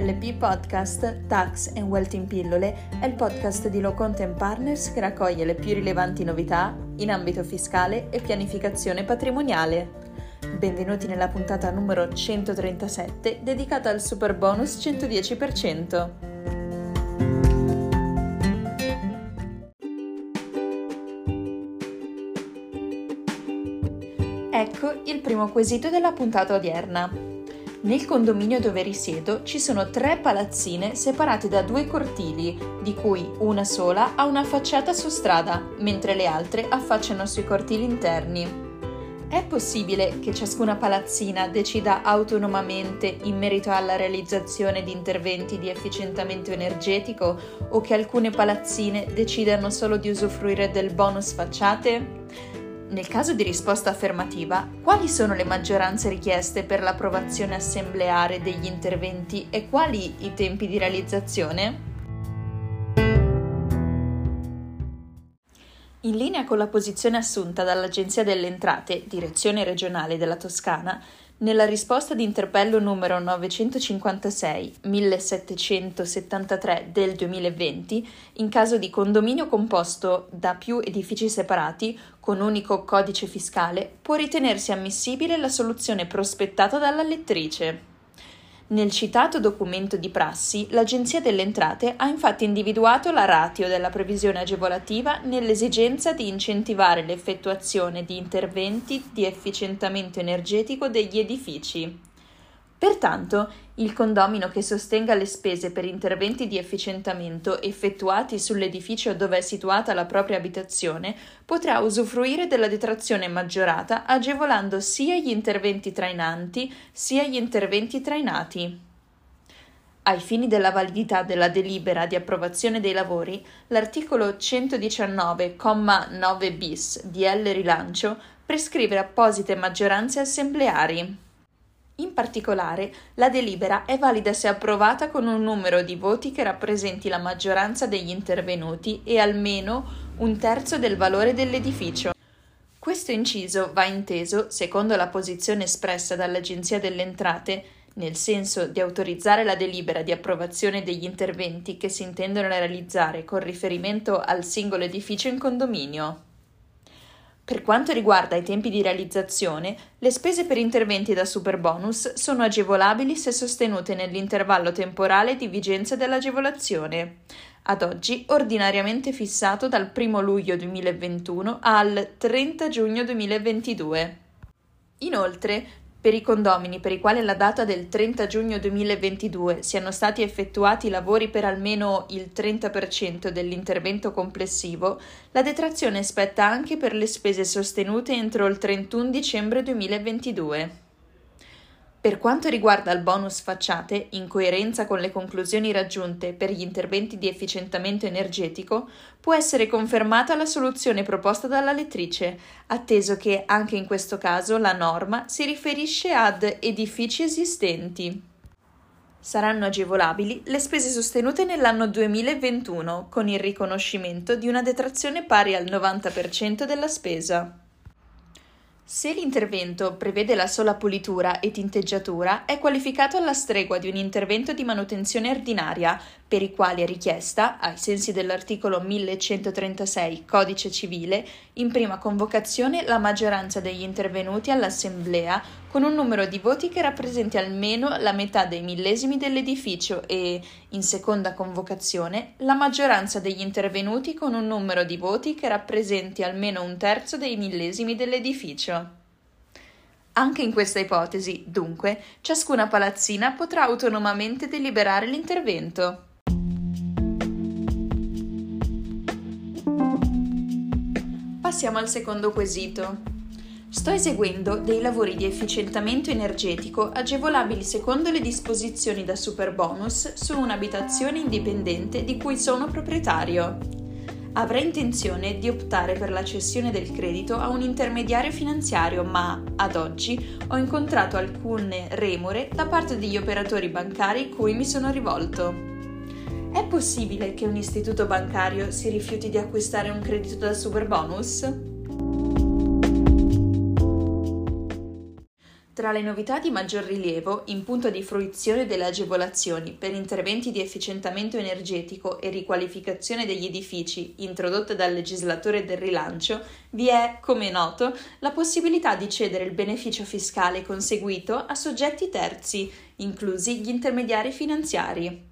LP Podcast Tax and Wealth in Pillole è il podcast di Low Content Partners che raccoglie le più rilevanti novità in ambito fiscale e pianificazione patrimoniale. Benvenuti nella puntata numero 137 dedicata al super bonus 110%. Ecco il primo quesito della puntata odierna. Nel condominio dove risiedo ci sono tre palazzine separate da due cortili, di cui una sola ha una facciata su strada, mentre le altre affacciano sui cortili interni. È possibile che ciascuna palazzina decida autonomamente in merito alla realizzazione di interventi di efficientamento energetico o che alcune palazzine decidano solo di usufruire del bonus facciate? Nel caso di risposta affermativa, quali sono le maggioranze richieste per l'approvazione assembleare degli interventi e quali i tempi di realizzazione? In linea con la posizione assunta dall'Agenzia delle Entrate, Direzione regionale della Toscana, nella risposta di interpello numero 955-1773 del 2020, in caso di condominio composto da più edifici separati con unico codice fiscale, può ritenersi ammissibile la soluzione prospettata dalla lettrice. Nel citato documento di prassi, l'Agenzia delle Entrate ha infatti individuato la ratio della previsione agevolativa nell'esigenza di incentivare l'effettuazione di interventi di efficientamento energetico degli edifici. Pertanto, il condomino che sostenga le spese per interventi di efficientamento effettuati sull'edificio dove è situata la propria abitazione potrà usufruire della detrazione maggiorata agevolando sia gli interventi trainanti sia gli interventi trainati. Ai fini della validità della delibera di approvazione dei lavori, l'articolo 119,9 bis di L rilancio prescrive apposite maggioranze assembleari. In particolare, la delibera è valida se approvata con un numero di voti che rappresenti la maggioranza degli intervenuti e almeno un terzo del valore dell'edificio. Questo inciso va inteso, secondo la posizione espressa dall'Agenzia delle Entrate, nel senso di autorizzare la delibera di approvazione degli interventi che si intendono realizzare con riferimento al singolo edificio in condominio. Per quanto riguarda i tempi di realizzazione, le spese per interventi da superbonus sono agevolabili se sostenute nell'intervallo temporale di vigenza dell'agevolazione, ad oggi ordinariamente fissato dal 1 luglio 2021 al 30 giugno 2022. Inoltre, per i condomini per i quali alla data del 30 giugno 2022 siano stati effettuati lavori per almeno il 30% dell'intervento complessivo, la detrazione spetta anche per le spese sostenute entro il 31 dicembre 2022. Per quanto riguarda il bonus facciate, in coerenza con le conclusioni raggiunte per gli interventi di efficientamento energetico, può essere confermata la soluzione proposta dalla lettrice, atteso che anche in questo caso la norma si riferisce ad edifici esistenti. Saranno agevolabili le spese sostenute nell'anno 2021 con il riconoscimento di una detrazione pari al 90% della spesa. Se l'intervento prevede la sola pulitura e tinteggiatura, è qualificato alla stregua di un intervento di manutenzione ordinaria, per i quali è richiesta, ai sensi dell'articolo 1136 Codice civile, in prima convocazione la maggioranza degli intervenuti all'assemblea con un numero di voti che rappresenti almeno la metà dei millesimi dell'edificio e, in seconda convocazione, la maggioranza degli intervenuti con un numero di voti che rappresenti almeno un terzo dei millesimi dell'edificio. Anche in questa ipotesi, dunque, ciascuna palazzina potrà autonomamente deliberare l'intervento. Passiamo al secondo quesito. Sto eseguendo dei lavori di efficientamento energetico agevolabili secondo le disposizioni da superbonus su un'abitazione indipendente di cui sono proprietario. Avrei intenzione di optare per la cessione del credito a un intermediario finanziario, ma ad oggi ho incontrato alcune remore da parte degli operatori bancari cui mi sono rivolto. È possibile che un istituto bancario si rifiuti di acquistare un credito da superbonus? Tra le novità di maggior rilievo, in punto di fruizione delle agevolazioni per interventi di efficientamento energetico e riqualificazione degli edifici introdotte dal legislatore del rilancio, vi è, come noto, la possibilità di cedere il beneficio fiscale conseguito a soggetti terzi, inclusi gli intermediari finanziari.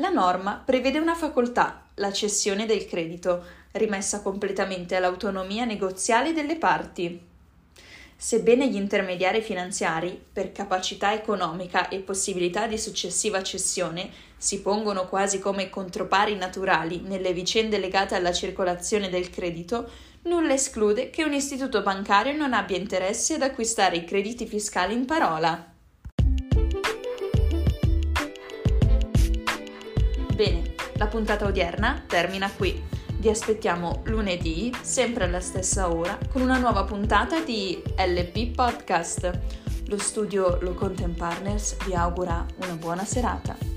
La norma prevede una facoltà, la cessione del credito, rimessa completamente all'autonomia negoziale delle parti. Sebbene gli intermediari finanziari, per capacità economica e possibilità di successiva cessione, si pongono quasi come contropari naturali nelle vicende legate alla circolazione del credito, nulla esclude che un istituto bancario non abbia interesse ad acquistare i crediti fiscali in parola. Bene, la puntata odierna termina qui. Vi aspettiamo lunedì, sempre alla stessa ora, con una nuova puntata di LP Podcast. Lo studio Lo Content Partners vi augura una buona serata.